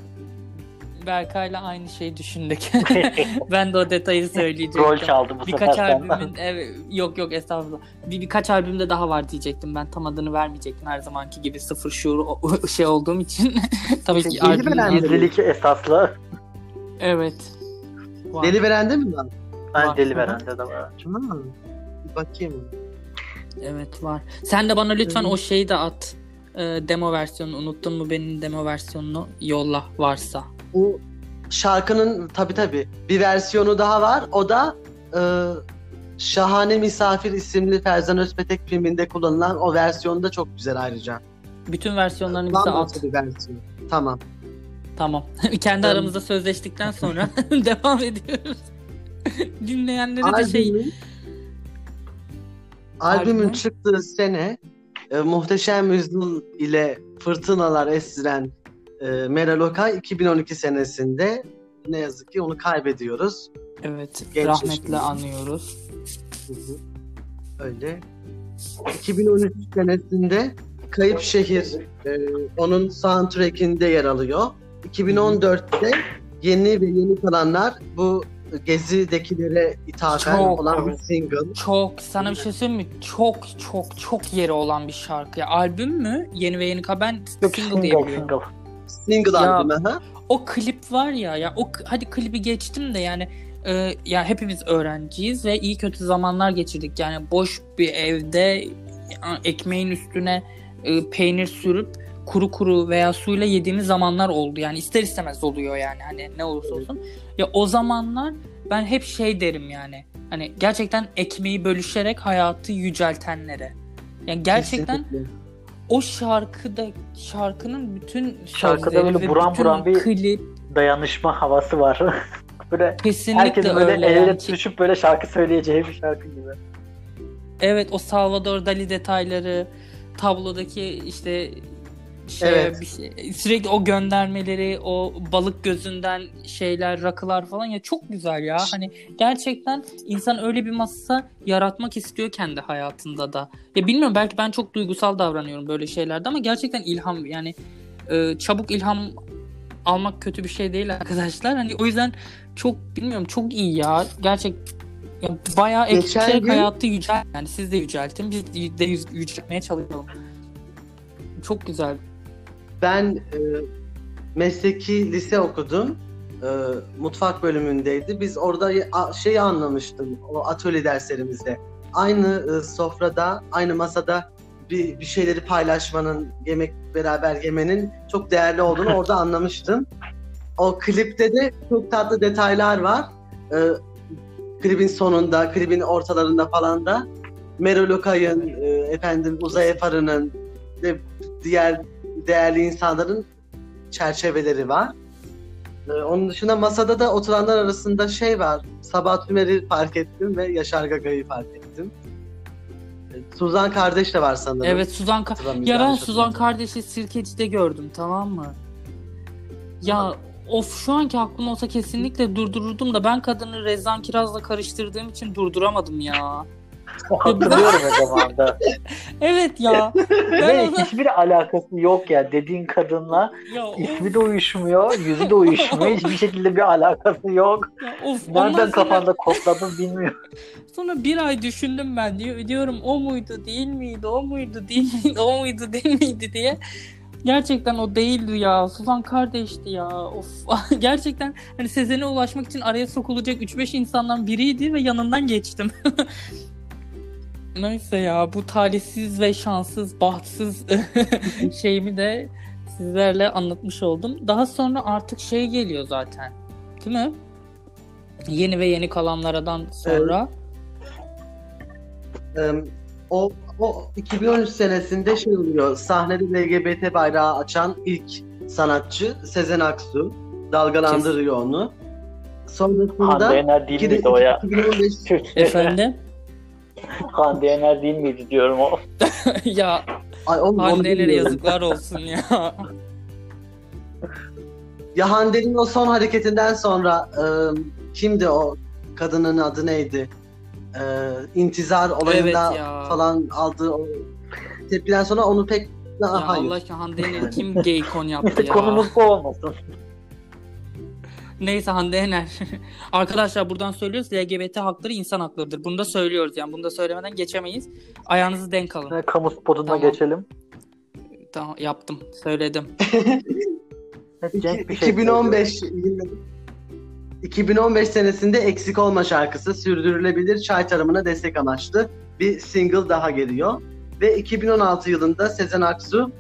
[SPEAKER 1] Berkay'la aynı şeyi düşündük. ben de o detayı söyleyecektim.
[SPEAKER 2] Rol çaldı bu
[SPEAKER 1] Birkaç
[SPEAKER 2] sefer
[SPEAKER 1] albümün evet, yok yok estağfurullah. Bir birkaç albümde daha var diyecektim. Ben tam adını vermeyecektim her zamanki gibi sıfır şuur o- şey olduğum için. Tabii ki
[SPEAKER 3] Deli
[SPEAKER 1] albümün
[SPEAKER 2] Gizlilik esaslı.
[SPEAKER 1] Evet. Var.
[SPEAKER 3] Deli Veren'de mi var?
[SPEAKER 2] Ben. Deli Veren'de de var.
[SPEAKER 3] Tamam. Bir bakayım.
[SPEAKER 1] Evet var. Sen de bana lütfen
[SPEAKER 3] Evet.
[SPEAKER 1] o şeyi de at. Ee, demo versiyonunu unuttun mu benim demo versiyonunu yolla varsa.
[SPEAKER 3] Bu şarkının tabi tabi bir versiyonu daha var. O da e, Şahane Misafir isimli Ferzan Özpetek filminde kullanılan o versiyonu da çok güzel ayrıca.
[SPEAKER 1] Bütün versiyonlarını bize at.
[SPEAKER 3] Bir versiyon. Tamam.
[SPEAKER 1] Tamam. Kendi
[SPEAKER 3] Ben-
[SPEAKER 1] aramızda sözleştikten sonra devam ediyoruz. Dinleyenlere de şey
[SPEAKER 3] Albümün,
[SPEAKER 1] Albüm?
[SPEAKER 3] çıktığı sene e, Muhteşem Yüzyıl ile Fırtınalar estiren e, Meral Okay 2012 senesinde ne yazık ki onu kaybediyoruz.
[SPEAKER 1] evet
[SPEAKER 3] Genç
[SPEAKER 1] rahmetle
[SPEAKER 3] yaşında.
[SPEAKER 1] anıyoruz.
[SPEAKER 3] Hı hı. Öyle. 2013 senesinde Kayıp Şehir e, onun soundtrack'inde yer alıyor. 2014'te yeni ve yeni kalanlar bu Gezi'dekilere ithafen
[SPEAKER 1] Çok,
[SPEAKER 3] olan bir single.
[SPEAKER 1] Çok sana bir şey söyleyeyim mi? Çok çok çok yeri olan bir şarkı. Ya, albüm mü? Yeni ve yeni ka ben
[SPEAKER 2] Yok
[SPEAKER 1] single diye
[SPEAKER 2] single
[SPEAKER 1] biliyorum.
[SPEAKER 2] single.
[SPEAKER 3] Single
[SPEAKER 1] Ya,
[SPEAKER 3] albümü ha.
[SPEAKER 1] O klip var ya ya o hadi klibi geçtim de yani e, ya hepimiz öğrenciyiz ve iyi kötü zamanlar geçirdik. Yani boş bir evde ekmeğin üstüne e, peynir sürüp kuru kuru veya suyla yediğimiz zamanlar oldu. Yani ister istemez oluyor yani hani ne olursa olsun. Ya o zamanlar ben hep şey derim yani. Hani gerçekten ekmeği bölüşerek hayatı yüceltenlere. Yani gerçekten
[SPEAKER 3] Kesinlikle.
[SPEAKER 1] O şarkıda şarkının bütün
[SPEAKER 2] Şarkıda böyle buram buram bir-
[SPEAKER 1] klip
[SPEAKER 2] Dayanışma havası var. böyle
[SPEAKER 1] kesinlikle
[SPEAKER 2] herkesin böyle
[SPEAKER 1] öyle.
[SPEAKER 2] el ele
[SPEAKER 1] yani.
[SPEAKER 2] tutuşup böyle şarkı söyleyeceği bir şarkı gibi.
[SPEAKER 1] Evet o Salvador Dali detayları tablodaki işte
[SPEAKER 3] Evet.
[SPEAKER 1] bir şey, sürekli o göndermeleri o balık gözünden şeyler rakılar falan ya çok güzel ya hani gerçekten insan öyle bir masa yaratmak istiyor kendi hayatında da ya bilmiyorum belki ben çok duygusal davranıyorum böyle şeylerde ama gerçekten ilham yani e, çabuk ilham almak kötü bir şey değil arkadaşlar hani o yüzden çok bilmiyorum çok iyi ya gerçek ya bayağı ekleyerek
[SPEAKER 3] gün-
[SPEAKER 1] hayatı yücelt yani siz de yüceltin biz de yüceltmeye çalışalım. Çok güzel.
[SPEAKER 3] Ben e, mesleki lise okudum. E, mutfak bölümündeydi. Biz orada a- şeyi anlamıştım o atölye derslerimizde. Aynı e, sofrada, aynı masada bir, bir şeyleri paylaşmanın, yemek beraber yemenin çok değerli olduğunu orada anlamıştım. O klipte de çok tatlı detaylar var. E, klibin sonunda, klibin ortalarında falan da Meral Okay'ın, e, efendim Uzay Efarı'nın ve diğer değerli insanların çerçeveleri var. Ee, onun dışında masada da oturanlar arasında şey var. Sabah Tümer'i fark ettim ve Yaşar Gaga'yı fark ettim. Ee, Suzan kardeş de var sanırım.
[SPEAKER 1] Evet Suzan Ka- Ya ben Suzan kardeşi Sirkeci'de gördüm tamam mı? Ya of şu anki aklım olsa kesinlikle durdururdum da ben kadını Rezan Kiraz'la karıştırdığım için durduramadım ya.
[SPEAKER 2] Hatırlıyorum o zaman da.
[SPEAKER 1] Evet ya.
[SPEAKER 2] Ve
[SPEAKER 1] Ben ona...
[SPEAKER 2] hiçbir alakası yok ya dediğin kadınla.
[SPEAKER 1] ya,
[SPEAKER 2] ismi de uyuşmuyor, yüzü de uyuşmuyor. Hiçbir şekilde bir alakası yok.
[SPEAKER 1] ya, of.
[SPEAKER 2] Nereden
[SPEAKER 1] sonra,
[SPEAKER 2] kafanda kodladın bilmiyorum.
[SPEAKER 1] sonra bir ay düşündüm ben diyor. Diyorum o muydu değil miydi o muydu değil miydi o muydu değil miydi diye. Gerçekten o değildi ya. Suzan kardeşti ya. Of. Gerçekten hani Sezen'e ulaşmak için araya sokulacak 3-5 insandan biriydi ve yanından geçtim. Neyse ya bu talihsiz ve şanssız, bahtsız şeyimi de sizlerle anlatmış oldum. Daha sonra artık şey geliyor zaten. Değil mi? Yeni ve yeni kalanlardan sonra.
[SPEAKER 3] Ee, o, o 2013 senesinde şey oluyor. Sahnede LGBT bayrağı açan ilk sanatçı Sezen Aksu. Dalgalandırıyor onu. Sonrasında
[SPEAKER 2] Hande Yener değil miydi o ya?
[SPEAKER 3] 2015
[SPEAKER 1] Efendim?
[SPEAKER 2] Hande Yener değil miydi diyorum o.
[SPEAKER 1] ya
[SPEAKER 3] Ay, oğlum, onu
[SPEAKER 1] Hande'lere
[SPEAKER 3] bilmiyorum.
[SPEAKER 1] yazıklar olsun ya.
[SPEAKER 3] Ya Hande'nin o son hareketinden sonra e, kimdi o kadının adı neydi? Ee, intizar olayında
[SPEAKER 1] Evet ya.
[SPEAKER 3] falan aldığı o tepkiden sonra onu pek
[SPEAKER 1] Ya
[SPEAKER 3] hayır.
[SPEAKER 1] Allah aşkına Hande Yener kim gay kon yaptı ya?
[SPEAKER 2] Konumuz bu olmasın.
[SPEAKER 1] Neyse Hande Yener. Arkadaşlar buradan söylüyoruz LGBT hakları insan haklarıdır. Bunu da söylüyoruz yani. Bunu da söylemeden geçemeyiz. Ayağınızı denk alın.
[SPEAKER 2] Kamu spotuna
[SPEAKER 1] Tamam.
[SPEAKER 2] geçelim.
[SPEAKER 1] Tamam yaptım. Söyledim.
[SPEAKER 2] Evet,
[SPEAKER 3] İki-
[SPEAKER 2] Cenk bir şey
[SPEAKER 3] 2015 2015 senesinde Eksik Olma şarkısı sürdürülebilir çay tarımına destek amaçlı bir single daha geliyor. Ve 2016 yılında Sezen Aksu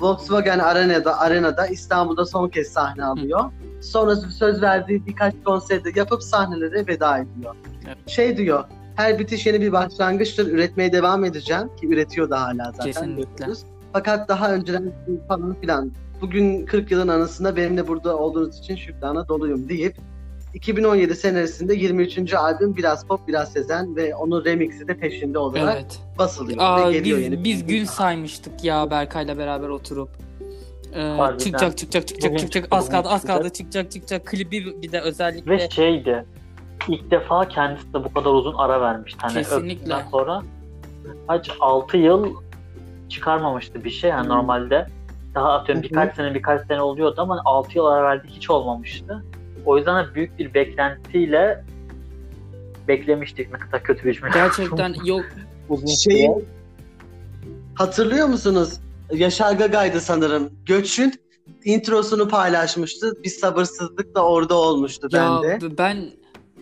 [SPEAKER 3] Volkswagen Arena'da, Arena'da İstanbul'da son kez sahne alıyor. Sonra söz verdiği birkaç konserde yapıp sahnelere veda ediyor.
[SPEAKER 1] Evet.
[SPEAKER 3] Şey diyor, her bitiş yeni bir başlangıçtır, üretmeye devam edeceğim ki üretiyor da hala zaten.
[SPEAKER 1] Kesinlikle.
[SPEAKER 3] Fakat daha önceden falan filan bugün 40 yılın anısında benimle burada olduğunuz için şükrana doluyum deyip 2017 senesinde 23. albüm biraz pop biraz Sezen ve onun remixi de peşinde olarak
[SPEAKER 1] Evet.
[SPEAKER 3] basılıyor
[SPEAKER 1] Aa,
[SPEAKER 3] ve geliyor
[SPEAKER 1] biz,
[SPEAKER 3] yeni.
[SPEAKER 1] biz gün saymıştık ya Berkay'la beraber oturup. Ee,
[SPEAKER 2] Harbiden.
[SPEAKER 1] çıkacak çıkacak çıkacak
[SPEAKER 2] Bugün
[SPEAKER 1] çıkacak
[SPEAKER 2] çıktı,
[SPEAKER 1] az kaldı
[SPEAKER 2] bugün
[SPEAKER 1] az kaldı
[SPEAKER 2] çıkacak.
[SPEAKER 1] çıkacak çıkacak klibi bir de özellikle
[SPEAKER 2] Ve şeydi. İlk defa kendisi de bu kadar uzun ara vermişti. Hani
[SPEAKER 1] Kesinlikle.
[SPEAKER 2] öptükten sonra kaç 6 yıl çıkarmamıştı bir şey. Yani
[SPEAKER 3] Hmm.
[SPEAKER 2] normalde daha atıyorum
[SPEAKER 3] Hı hı.
[SPEAKER 2] birkaç sene birkaç sene oluyordu ama 6 yıl ara verdi hiç olmamıştı. O yüzden de büyük bir beklentiyle beklemiştik ne kadar kötü bir cümle.
[SPEAKER 1] gerçekten yok
[SPEAKER 2] uzun
[SPEAKER 3] Şey,
[SPEAKER 2] süre.
[SPEAKER 3] hatırlıyor musunuz? Yaşar Gaga'ydı sanırım. Göç'ün introsunu paylaşmıştı. Bir sabırsızlıkla orada olmuştu
[SPEAKER 1] ya
[SPEAKER 3] bende.
[SPEAKER 1] ben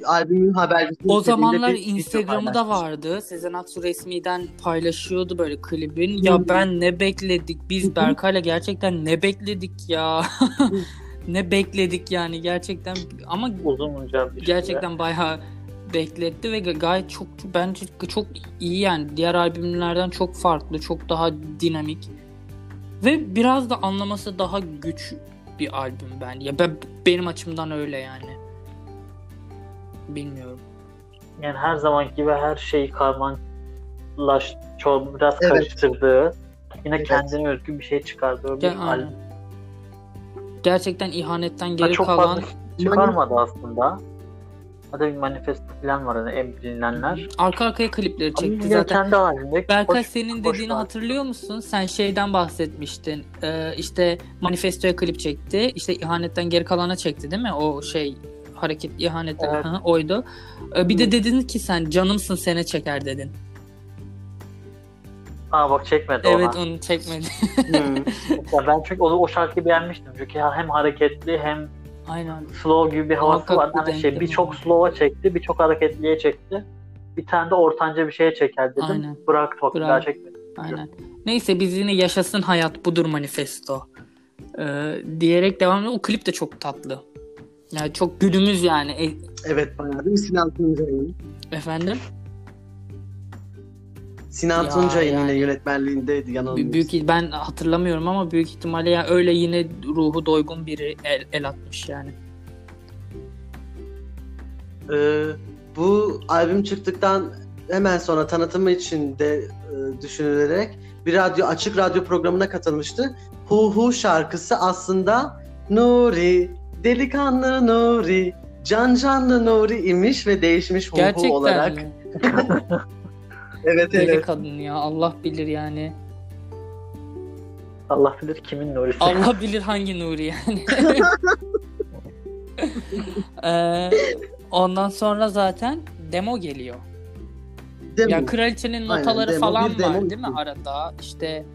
[SPEAKER 3] Albümün habercisi.
[SPEAKER 1] o zamanlar Instagram'ı da vardı. Sezen Aksu resmiden paylaşıyordu böyle klibin. Ya ben ne bekledik biz. Berkay'la gerçekten ne bekledik ya. ne bekledik yani gerçekten ama
[SPEAKER 2] uzunca bir süre.
[SPEAKER 1] gerçekten bayağı bekletti ve ga- gayet çok bence çok iyi yani diğer albümlerden çok farklı, çok daha dinamik ve biraz da anlaması daha güç bir albüm ben. Ya ben benim açımdan öyle yani. Bilmiyorum.
[SPEAKER 2] Yani her zaman gibi her şeyi karmanlaş, çor, biraz
[SPEAKER 3] Evet.
[SPEAKER 2] karıştırdığı, yine
[SPEAKER 3] Evet.
[SPEAKER 2] kendine özgü bir şey çıkardığı bir
[SPEAKER 1] aynen.
[SPEAKER 2] albüm.
[SPEAKER 1] Gerçekten ihanetten
[SPEAKER 2] Ha,
[SPEAKER 1] geri
[SPEAKER 2] çok
[SPEAKER 1] kalan
[SPEAKER 2] fazla çıkarmadı aslında. Hatta bir manifesto falan var hani en bilinenler.
[SPEAKER 1] arka arkaya klipleri
[SPEAKER 2] Ama
[SPEAKER 1] çekti
[SPEAKER 2] yine
[SPEAKER 1] zaten.
[SPEAKER 2] kendi halinde.
[SPEAKER 1] Berkay
[SPEAKER 2] hoş-
[SPEAKER 1] senin
[SPEAKER 2] hoş
[SPEAKER 1] dediğini
[SPEAKER 2] var.
[SPEAKER 1] hatırlıyor musun? Sen şeyden bahsetmiştin. Ee, işte manifestoya klip çekti. İşte ihanetten geri kalana çekti değil mi? O şey hareket ihanet
[SPEAKER 2] Evet.
[SPEAKER 1] Hı, oydu. Ee, bir de dedin ki sen canımsın sene çeker dedin.
[SPEAKER 2] Aa bak çekmedi
[SPEAKER 1] Evet
[SPEAKER 2] ona.
[SPEAKER 1] onu çekmedi.
[SPEAKER 3] Hmm.
[SPEAKER 2] Ben çünkü o, o şarkıyı beğenmiştim. Çünkü hem hareketli hem
[SPEAKER 1] Aynen.
[SPEAKER 2] slow gibi bir havası
[SPEAKER 1] Muhakkak
[SPEAKER 2] var.
[SPEAKER 1] bir
[SPEAKER 2] Hani şey birçok slow'a çekti, birçok hareketliye çekti. Bir tane de ortanca bir şeye çeker dedim.
[SPEAKER 1] Aynen.
[SPEAKER 2] Bırak
[SPEAKER 1] Bırak.
[SPEAKER 2] daha çekmedi.
[SPEAKER 1] Aynen. Neyse biz yine yaşasın hayat budur manifesto. Ee, diyerek devam ediyor. O klip de çok tatlı. Yani çok günümüz yani. E-
[SPEAKER 3] evet bayağı değil mi Sinan Tuncay'ın?
[SPEAKER 1] efendim?
[SPEAKER 3] Sinan
[SPEAKER 1] Ya
[SPEAKER 3] Tuncay'ın
[SPEAKER 1] yani.
[SPEAKER 3] yine yönetmenliğindeydi yanılmıyorsam.
[SPEAKER 1] Büyük ben hatırlamıyorum ama büyük ihtimalle ya öyle yine ruhu doygun biri el, el atmış yani.
[SPEAKER 3] Ee, bu albüm çıktıktan hemen sonra tanıtımı için de e, düşünülerek bir radyo açık radyo programına katılmıştı. Hu Hu şarkısı aslında Nuri, delikanlı Nuri, can canlı Nuri imiş ve değişmiş Hu Hu
[SPEAKER 1] Gerçekten
[SPEAKER 3] olarak. Evet
[SPEAKER 1] Deli
[SPEAKER 3] evet.
[SPEAKER 1] kadın ya Allah bilir yani.
[SPEAKER 2] Allah bilir kimin Nuri'si.
[SPEAKER 1] Allah bilir hangi Nuri yani. Ee, ondan sonra zaten demo geliyor.
[SPEAKER 3] Değil
[SPEAKER 1] Ya kraliçenin
[SPEAKER 3] Aynen,
[SPEAKER 1] notaları
[SPEAKER 3] demo,
[SPEAKER 1] falan
[SPEAKER 3] bir demo,
[SPEAKER 1] var değil mi arada? İşte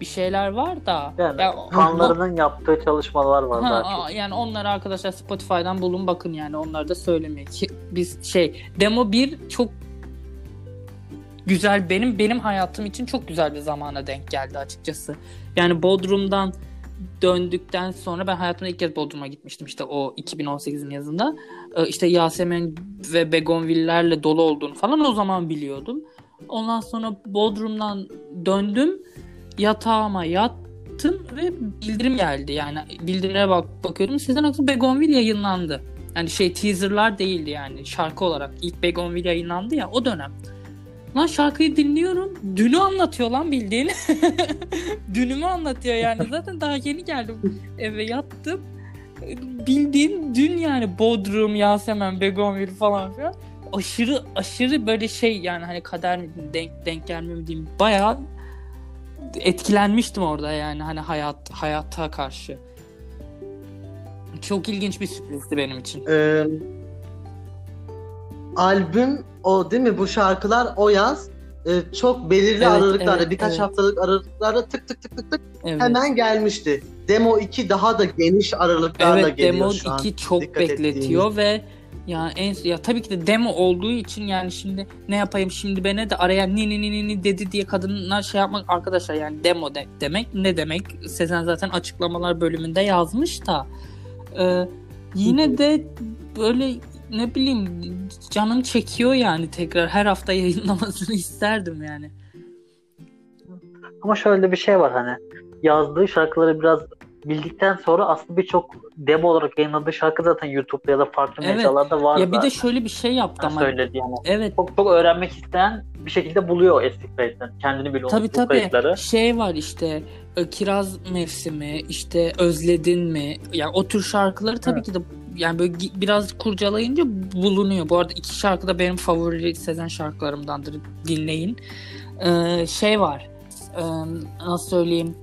[SPEAKER 1] bir şeyler var da.
[SPEAKER 2] Yani
[SPEAKER 1] ya,
[SPEAKER 2] fanlarının yaptığı çalışmalar var
[SPEAKER 1] Ha,
[SPEAKER 2] daha çok.
[SPEAKER 1] yani onları arkadaşlar Spotify'dan bulun bakın yani onları da söylemeye ki biz şey demo 1 çok güzel benim benim hayatım için çok güzel bir zamana denk geldi açıkçası. Yani Bodrum'dan döndükten sonra ben hayatımda ilk kez Bodrum'a gitmiştim işte o 2018'in yazında. Ee, işte Yasemin ve Begonvillerle dolu olduğunu falan o zaman biliyordum. Ondan sonra Bodrum'dan döndüm. Yatağıma yattım ve bildirim geldi. Yani bildirimlere bak bakıyordum. Sezen Aksu Begonvil yayınlandı. Yani şey teaserlar değildi yani şarkı olarak. ilk Begonvil yayınlandı ya o dönem. Lan şarkıyı dinliyorum. Dünü anlatıyor lan bildiğin. Dünümü anlatıyor yani. Zaten daha yeni geldim eve yattım. bildiğin dün yani Bodrum, Yasemen, Begonvil falan filan aşırı aşırı böyle şey yani hani kader mi denk denk gelmiyor mu diyeyim bayağı etkilenmiştim orada yani hani hayat hayata karşı. Çok ilginç bir sürprizdi benim için.
[SPEAKER 3] Ee, albüm o değil mi? Bu şarkılar o yaz e, çok belirli
[SPEAKER 1] Evet,
[SPEAKER 3] aralıklarla
[SPEAKER 1] evet,
[SPEAKER 3] birkaç
[SPEAKER 1] evet.
[SPEAKER 3] haftalık aralıklarla tık tık tık tık tık
[SPEAKER 1] Evet.
[SPEAKER 3] hemen gelmişti. Demo 2 daha da geniş aralıklarla
[SPEAKER 1] Evet
[SPEAKER 3] geliyor
[SPEAKER 1] demo
[SPEAKER 3] şu an.
[SPEAKER 1] 2 çok
[SPEAKER 3] dikkat
[SPEAKER 1] bekletiyor ve ya en ya tabii ki de demo olduğu için yani şimdi ne yapayım şimdi bana de araya ni ni ni ni dedi diye kadınlar şey yapmak arkadaşlar yani demo de, demek ne demek Sezen zaten açıklamalar bölümünde yazmış da Ee, yine de böyle ne bileyim canım çekiyor yani tekrar her hafta yayınlamasını isterdim yani.
[SPEAKER 2] Ama şöyle bir şey var hani yazdığı şarkıları biraz bildikten sonra aslında birçok demo olarak yayınladığı şarkı zaten YouTube'da ya da farklı
[SPEAKER 1] Evet.
[SPEAKER 2] mecralarda var
[SPEAKER 1] Ya bir de şöyle bir şey yaptı ama
[SPEAKER 2] söyledi yani.
[SPEAKER 1] evet
[SPEAKER 2] Çok çok öğrenmek isteyen bir şekilde buluyor eski kayıtları. Kendini bile
[SPEAKER 1] Tabii tabii
[SPEAKER 2] kayıtları.
[SPEAKER 1] şey var işte kiraz mevsimi işte özledin mi yani o tür şarkıları tabii
[SPEAKER 2] Evet.
[SPEAKER 1] ki de yani böyle biraz kurcalayınca bulunuyor. Bu arada iki şarkı da benim favori Sezen şarkılarımdandır dinleyin. Ee, şey var e, nasıl söyleyeyim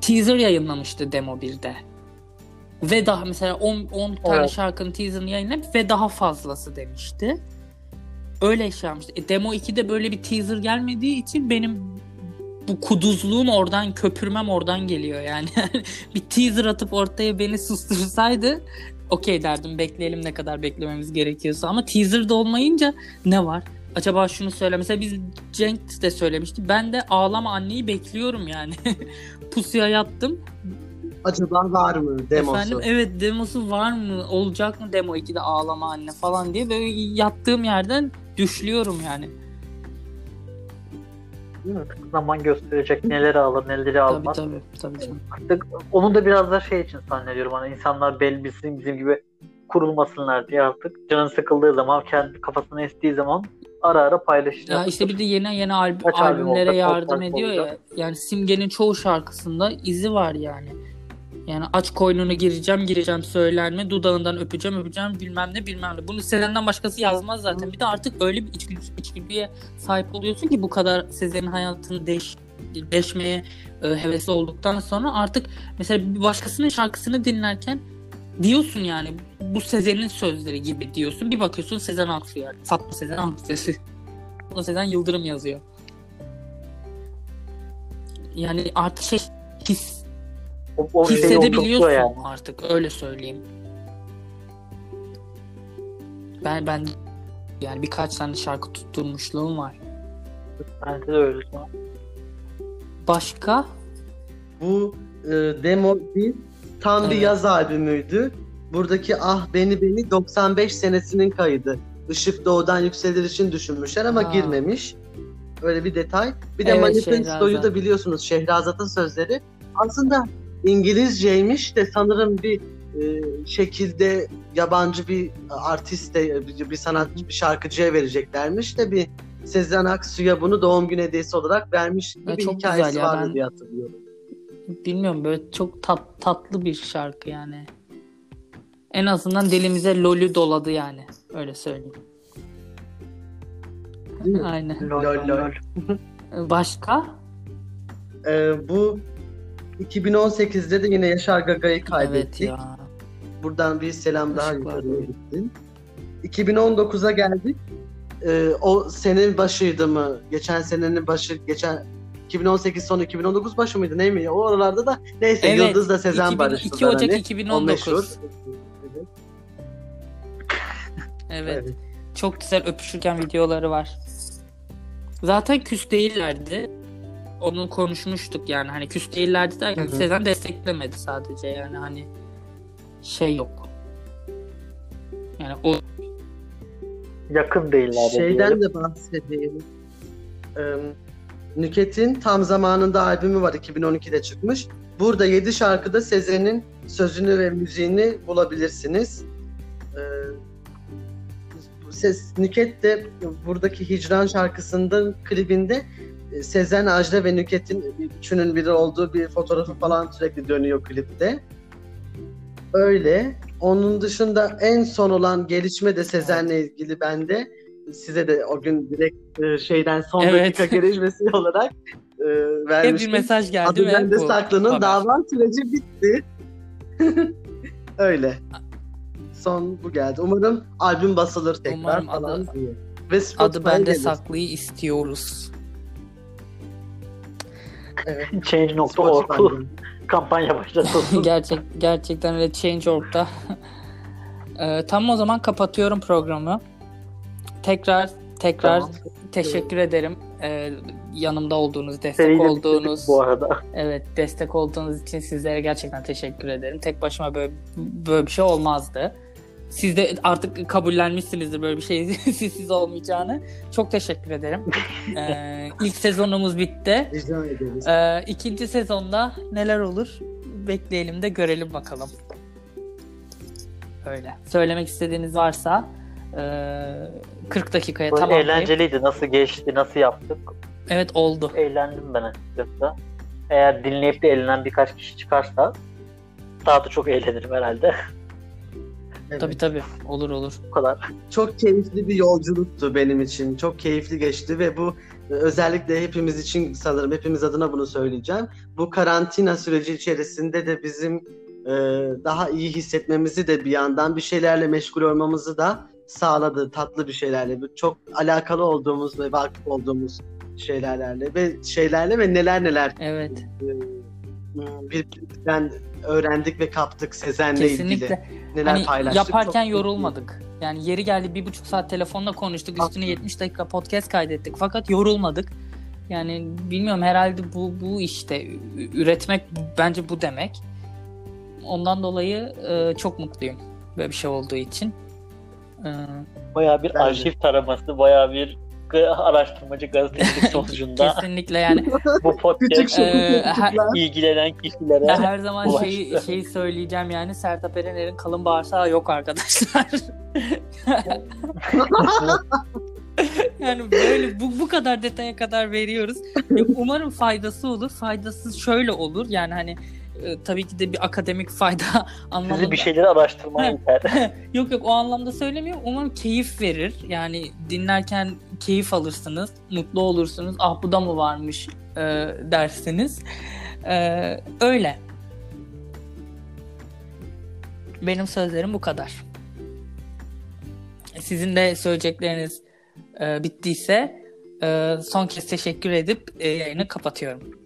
[SPEAKER 1] teaser yayınlamıştı demo 1'de. Ve daha mesela 10 10 tane
[SPEAKER 2] Evet.
[SPEAKER 1] şarkının teaserını yayınlayıp ve daha fazlası demişti. Öyle şey yapmıştı. E, demo 2'de böyle bir teaser gelmediği için benim bu kuduzluğum oradan köpürmem oradan geliyor yani. bir teaser atıp ortaya beni sustursaydı okey derdim bekleyelim ne kadar beklememiz gerekiyorsa ama teaser de olmayınca ne var? Acaba şunu söyle. Mesela biz Cenk de söylemişti. Ben de ağlama anneyi bekliyorum yani. Pusuya yattım.
[SPEAKER 3] Acaba var mı demosu?
[SPEAKER 1] Efendim evet demosu var mı? Olacak mı demo 2'de ağlama anne falan diye böyle yattığım yerden düşlüyorum yani.
[SPEAKER 2] Zaman gösterecek neleri alır neleri
[SPEAKER 1] Tabii
[SPEAKER 2] almaz.
[SPEAKER 1] tabii tabii canım.
[SPEAKER 2] Artık onu da biraz da şey için zannediyorum hani insanlar belli bizim, bizim gibi kurulmasınlar diye artık canın sıkıldığı zaman kendi kafasına estiği zaman ara ara paylaşacak.
[SPEAKER 1] Ya işte bir de yeni yeni alb- albümlere
[SPEAKER 2] olsa çok
[SPEAKER 1] yardım ediyor ya.
[SPEAKER 2] olacak.
[SPEAKER 1] Yani Simge'nin çoğu şarkısında izi var yani. Yani aç koynunu gireceğim gireceğim söyler mi? Dudağından öpeceğim öpeceğim bilmem ne bilmem ne. Bunu Sezen'den başkası yazmaz zaten. Bir de artık öyle bir içgüdü, içgüdüye sahip oluyorsun ki bu kadar Sezen'in hayatını değiş, değişmeye e, hevesli olduktan sonra artık mesela bir başkasının şarkısını dinlerken diyorsun yani bu Sezen'in sözleri gibi diyorsun. Bir bakıyorsun Sezen Aksu yani. Fatma Sezen Aksu. Fatma Sezen Yıldırım yazıyor. Yani artık şey his,
[SPEAKER 2] o, o şeyi
[SPEAKER 1] hissedebiliyorsun
[SPEAKER 2] yani.
[SPEAKER 1] artık öyle söyleyeyim. Ben ben yani birkaç tane şarkı tutturmuşluğum var.
[SPEAKER 2] Bence de öyle.
[SPEAKER 1] Başka?
[SPEAKER 3] Bu e, demo değil, tam bir
[SPEAKER 1] Evet.
[SPEAKER 3] yaz albümüydü. Buradaki Ah Beni Beni 95 senesinin kaydı. Işık Doğu'dan yükselir için düşünmüşler ama
[SPEAKER 1] Aa.
[SPEAKER 3] girmemiş. Öyle bir detay. Bir de
[SPEAKER 1] Evet,
[SPEAKER 3] Manifesto'yu da biliyorsunuz Şehrazat'ın sözleri. Aslında İngilizceymiş de sanırım bir e, şekilde yabancı bir artiste, bir, bir sanatçı, bir şarkıcıya vereceklermiş de bir Sezen Aksu'ya bunu doğum günü hediyesi olarak vermiş gibi
[SPEAKER 1] Ya
[SPEAKER 3] bir hikayesi
[SPEAKER 1] güzel ya,
[SPEAKER 3] vardı
[SPEAKER 1] ben-
[SPEAKER 3] diye hatırlıyorum.
[SPEAKER 1] Bilmiyorum böyle çok tat, tatlı bir şarkı yani. En azından dilimize lolü doladı yani. Öyle söyleyeyim. Aynen.
[SPEAKER 2] Lol,
[SPEAKER 3] lol.
[SPEAKER 2] lol.
[SPEAKER 1] Başka?
[SPEAKER 3] Ee, bu 2018'de de yine Yaşar Gaga'yı
[SPEAKER 1] Evet
[SPEAKER 3] kaybettik.
[SPEAKER 1] ya.
[SPEAKER 3] Buradan bir selam daha yukarıya gitsin. 2019'a geldik. Ee, o senin başıydı mı? Geçen senenin başı, geçen 2018 sonu 2019 başı mıydı ne mi? O aralarda da neyse
[SPEAKER 1] Evet,
[SPEAKER 3] Yıldız da Sezen
[SPEAKER 1] 2000
[SPEAKER 3] barıştılar
[SPEAKER 1] 2 Ocak
[SPEAKER 3] hani. O
[SPEAKER 1] 2019.
[SPEAKER 3] meşhur.
[SPEAKER 1] Evet.
[SPEAKER 3] Evet.
[SPEAKER 1] Çok güzel öpüşürken videoları var. Zaten küs değillerdi. Onu konuşmuştuk yani hani küs değillerdi derken
[SPEAKER 3] Hı hı.
[SPEAKER 1] Sezen desteklemedi sadece yani hani şey yok. Yani o
[SPEAKER 2] Yakın değiller.
[SPEAKER 3] Şeyden de bahsedeyim. Ee, Nüket'in tam zamanında albümü var 2012'de çıkmış. Burada 7 şarkıda Sezen'in sözünü ve müziğini bulabilirsiniz. Ee, ses Nüket de buradaki Hicran şarkısının klibinde Sezen, Ajda ve Nüket'in üçünün biri olduğu bir fotoğrafı falan sürekli dönüyor klipte. Öyle. Onun dışında en son olan gelişme de Sezen'le ilgili bende. Size de o gün direkt e, şeyden son
[SPEAKER 1] Evet.
[SPEAKER 3] dakika gelişmesi olarak e,
[SPEAKER 1] Hep bir
[SPEAKER 3] vermiştim.
[SPEAKER 1] mesaj geldi
[SPEAKER 3] Adı bende
[SPEAKER 1] bu
[SPEAKER 3] saklının
[SPEAKER 1] haber.
[SPEAKER 3] dava süreci bitti. Öyle. Son bu geldi. Umarım albüm basılır tekrar
[SPEAKER 1] Umarım
[SPEAKER 3] falan
[SPEAKER 1] adı-
[SPEAKER 3] diye. Ve
[SPEAKER 1] Adı bende
[SPEAKER 3] gelir.
[SPEAKER 1] saklıyı istiyoruz.
[SPEAKER 2] Change.org
[SPEAKER 3] Spotify'da.
[SPEAKER 2] kampanya başlatılsın.
[SPEAKER 1] Gerçek gerçekten öyle Change.org'da. Ee, tamam o zaman kapatıyorum programı. Tekrar tekrar
[SPEAKER 2] Tamam.
[SPEAKER 1] teşekkür ederim. Ee, yanımda olduğunuz, destek
[SPEAKER 2] Seriyi de
[SPEAKER 1] olduğunuz,
[SPEAKER 2] bu arada.
[SPEAKER 1] evet destek olduğunuz için sizlere gerçekten teşekkür ederim. Tek başıma böyle böyle bir şey olmazdı. Siz de artık kabullenmişsinizdir böyle bir şey sizsiz olmayacağını. Çok teşekkür ederim. Ee, ilk sezonumuz bitti.
[SPEAKER 3] Rica ederiz.
[SPEAKER 1] Ee, ikinci sezonda neler olur bekleyelim de görelim bakalım. Öyle. Söylemek istediğiniz varsa ee, 40 dakikaya tamamlayıp.
[SPEAKER 2] eğlenceliydi. Nasıl geçti, nasıl yaptık?
[SPEAKER 1] Evet oldu.
[SPEAKER 2] Eğlendim ben açıkçası. Eğer dinleyip de eğlenen birkaç kişi çıkarsa daha da çok eğlenirim herhalde.
[SPEAKER 3] Evet.
[SPEAKER 1] Tabii tabii. Olur olur.
[SPEAKER 2] Bu kadar.
[SPEAKER 3] Çok keyifli bir yolculuktu benim için. Çok keyifli geçti ve bu e, özellikle hepimiz için sanırım hepimiz adına bunu söyleyeceğim. Bu karantina süreci içerisinde de bizim e, daha iyi hissetmemizi de bir yandan bir şeylerle meşgul olmamızı da sağladı tatlı bir şeylerle. Bu Çok alakalı olduğumuz ve vakıf olduğumuz şeylerle ve şeylerle ve neler neler
[SPEAKER 1] Evet.
[SPEAKER 3] e, birbirimizden öğrendik ve kaptık Sezen'le ilgili.
[SPEAKER 1] Kesinlikle.
[SPEAKER 3] Neler
[SPEAKER 1] Hani
[SPEAKER 3] paylaştık.
[SPEAKER 1] yaparken
[SPEAKER 3] Çok
[SPEAKER 1] yorulmadık. Yani yeri geldi bir buçuk saat telefonla konuştuk. Üstüne
[SPEAKER 3] Haklı.
[SPEAKER 1] 70 dakika podcast kaydettik. Fakat yorulmadık. Yani bilmiyorum herhalde bu bu işte üretmek bence bu demek. Ondan dolayı e, çok mutluyum böyle bir şey olduğu için. E,
[SPEAKER 2] Bayağı bir arşiv taraması, bayağı bir araştırmacı gazetecilik sonucunda
[SPEAKER 1] kesinlikle yani
[SPEAKER 2] bu podcast
[SPEAKER 3] şey.
[SPEAKER 1] Ee, her-
[SPEAKER 2] ilgilenen kişilere
[SPEAKER 1] her zaman
[SPEAKER 2] Ulaştı.
[SPEAKER 1] şeyi, şeyi söyleyeceğim yani Sertab Erener'in kalın bağırsağı yok arkadaşlar. yani böyle bu, bu kadar detaya kadar veriyoruz. Umarım faydası olur. Faydasız şöyle olur. Yani hani e, tabii ki de bir akademik fayda anlamında.
[SPEAKER 2] sizi bir şeyleri araştırmaya iter.
[SPEAKER 1] Yok yok o anlamda söylemiyorum. Umarım keyif verir. Yani dinlerken keyif alırsınız. Mutlu olursunuz. Ah bu da mı varmış e, dersiniz. E, öyle. Benim sözlerim bu kadar. Sizin de söyleyecekleriniz e, bittiyse e, son kez teşekkür edip e, yayını kapatıyorum.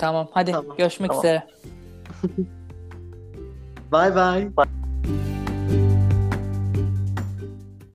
[SPEAKER 1] Tamam hadi
[SPEAKER 3] Tamam,
[SPEAKER 1] görüşmek
[SPEAKER 2] tamam.
[SPEAKER 1] üzere.
[SPEAKER 3] Bye bye.